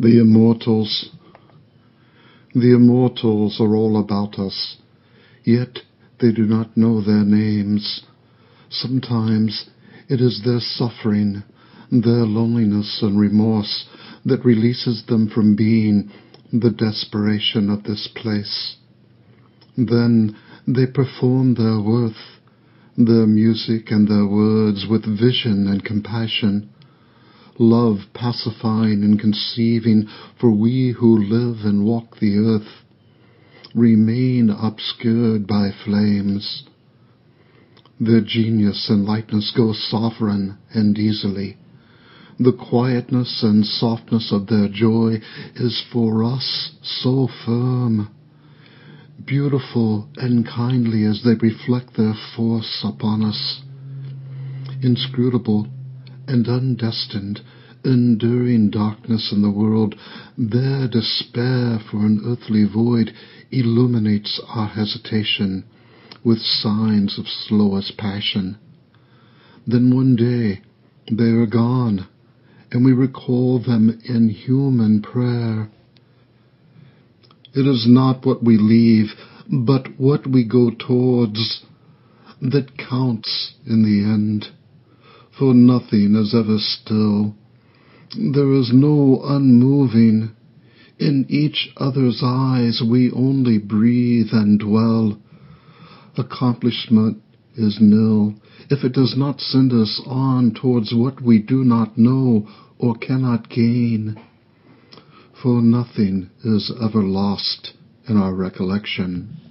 The Immortals The Immortals are all about us, Yet they do not know their names. Sometimes it is their suffering, Their loneliness and remorse, That releases them from being The desperation of this place. Then they perform their worth, Their music and their words, With vision and compassion love pacifying and conceiving, for we who live and walk the earth remain obscured by flames. Their genius and lightness go sovereign and easily. The quietness and softness of their joy is for us so firm, beautiful and kindly as they reflect their force upon us, inscrutable and undestined, enduring darkness in the world, their despair for an earthly void illuminates our hesitation with signs of slowest passion. Then one day they are gone, and we recall them in human prayer. It is not what we leave, but what we go towards that counts in the end for nothing is ever still. There is no unmoving. In each other's eyes we only breathe and dwell. Accomplishment is nil if it does not send us on towards what we do not know or cannot gain. For nothing is ever lost in our recollection.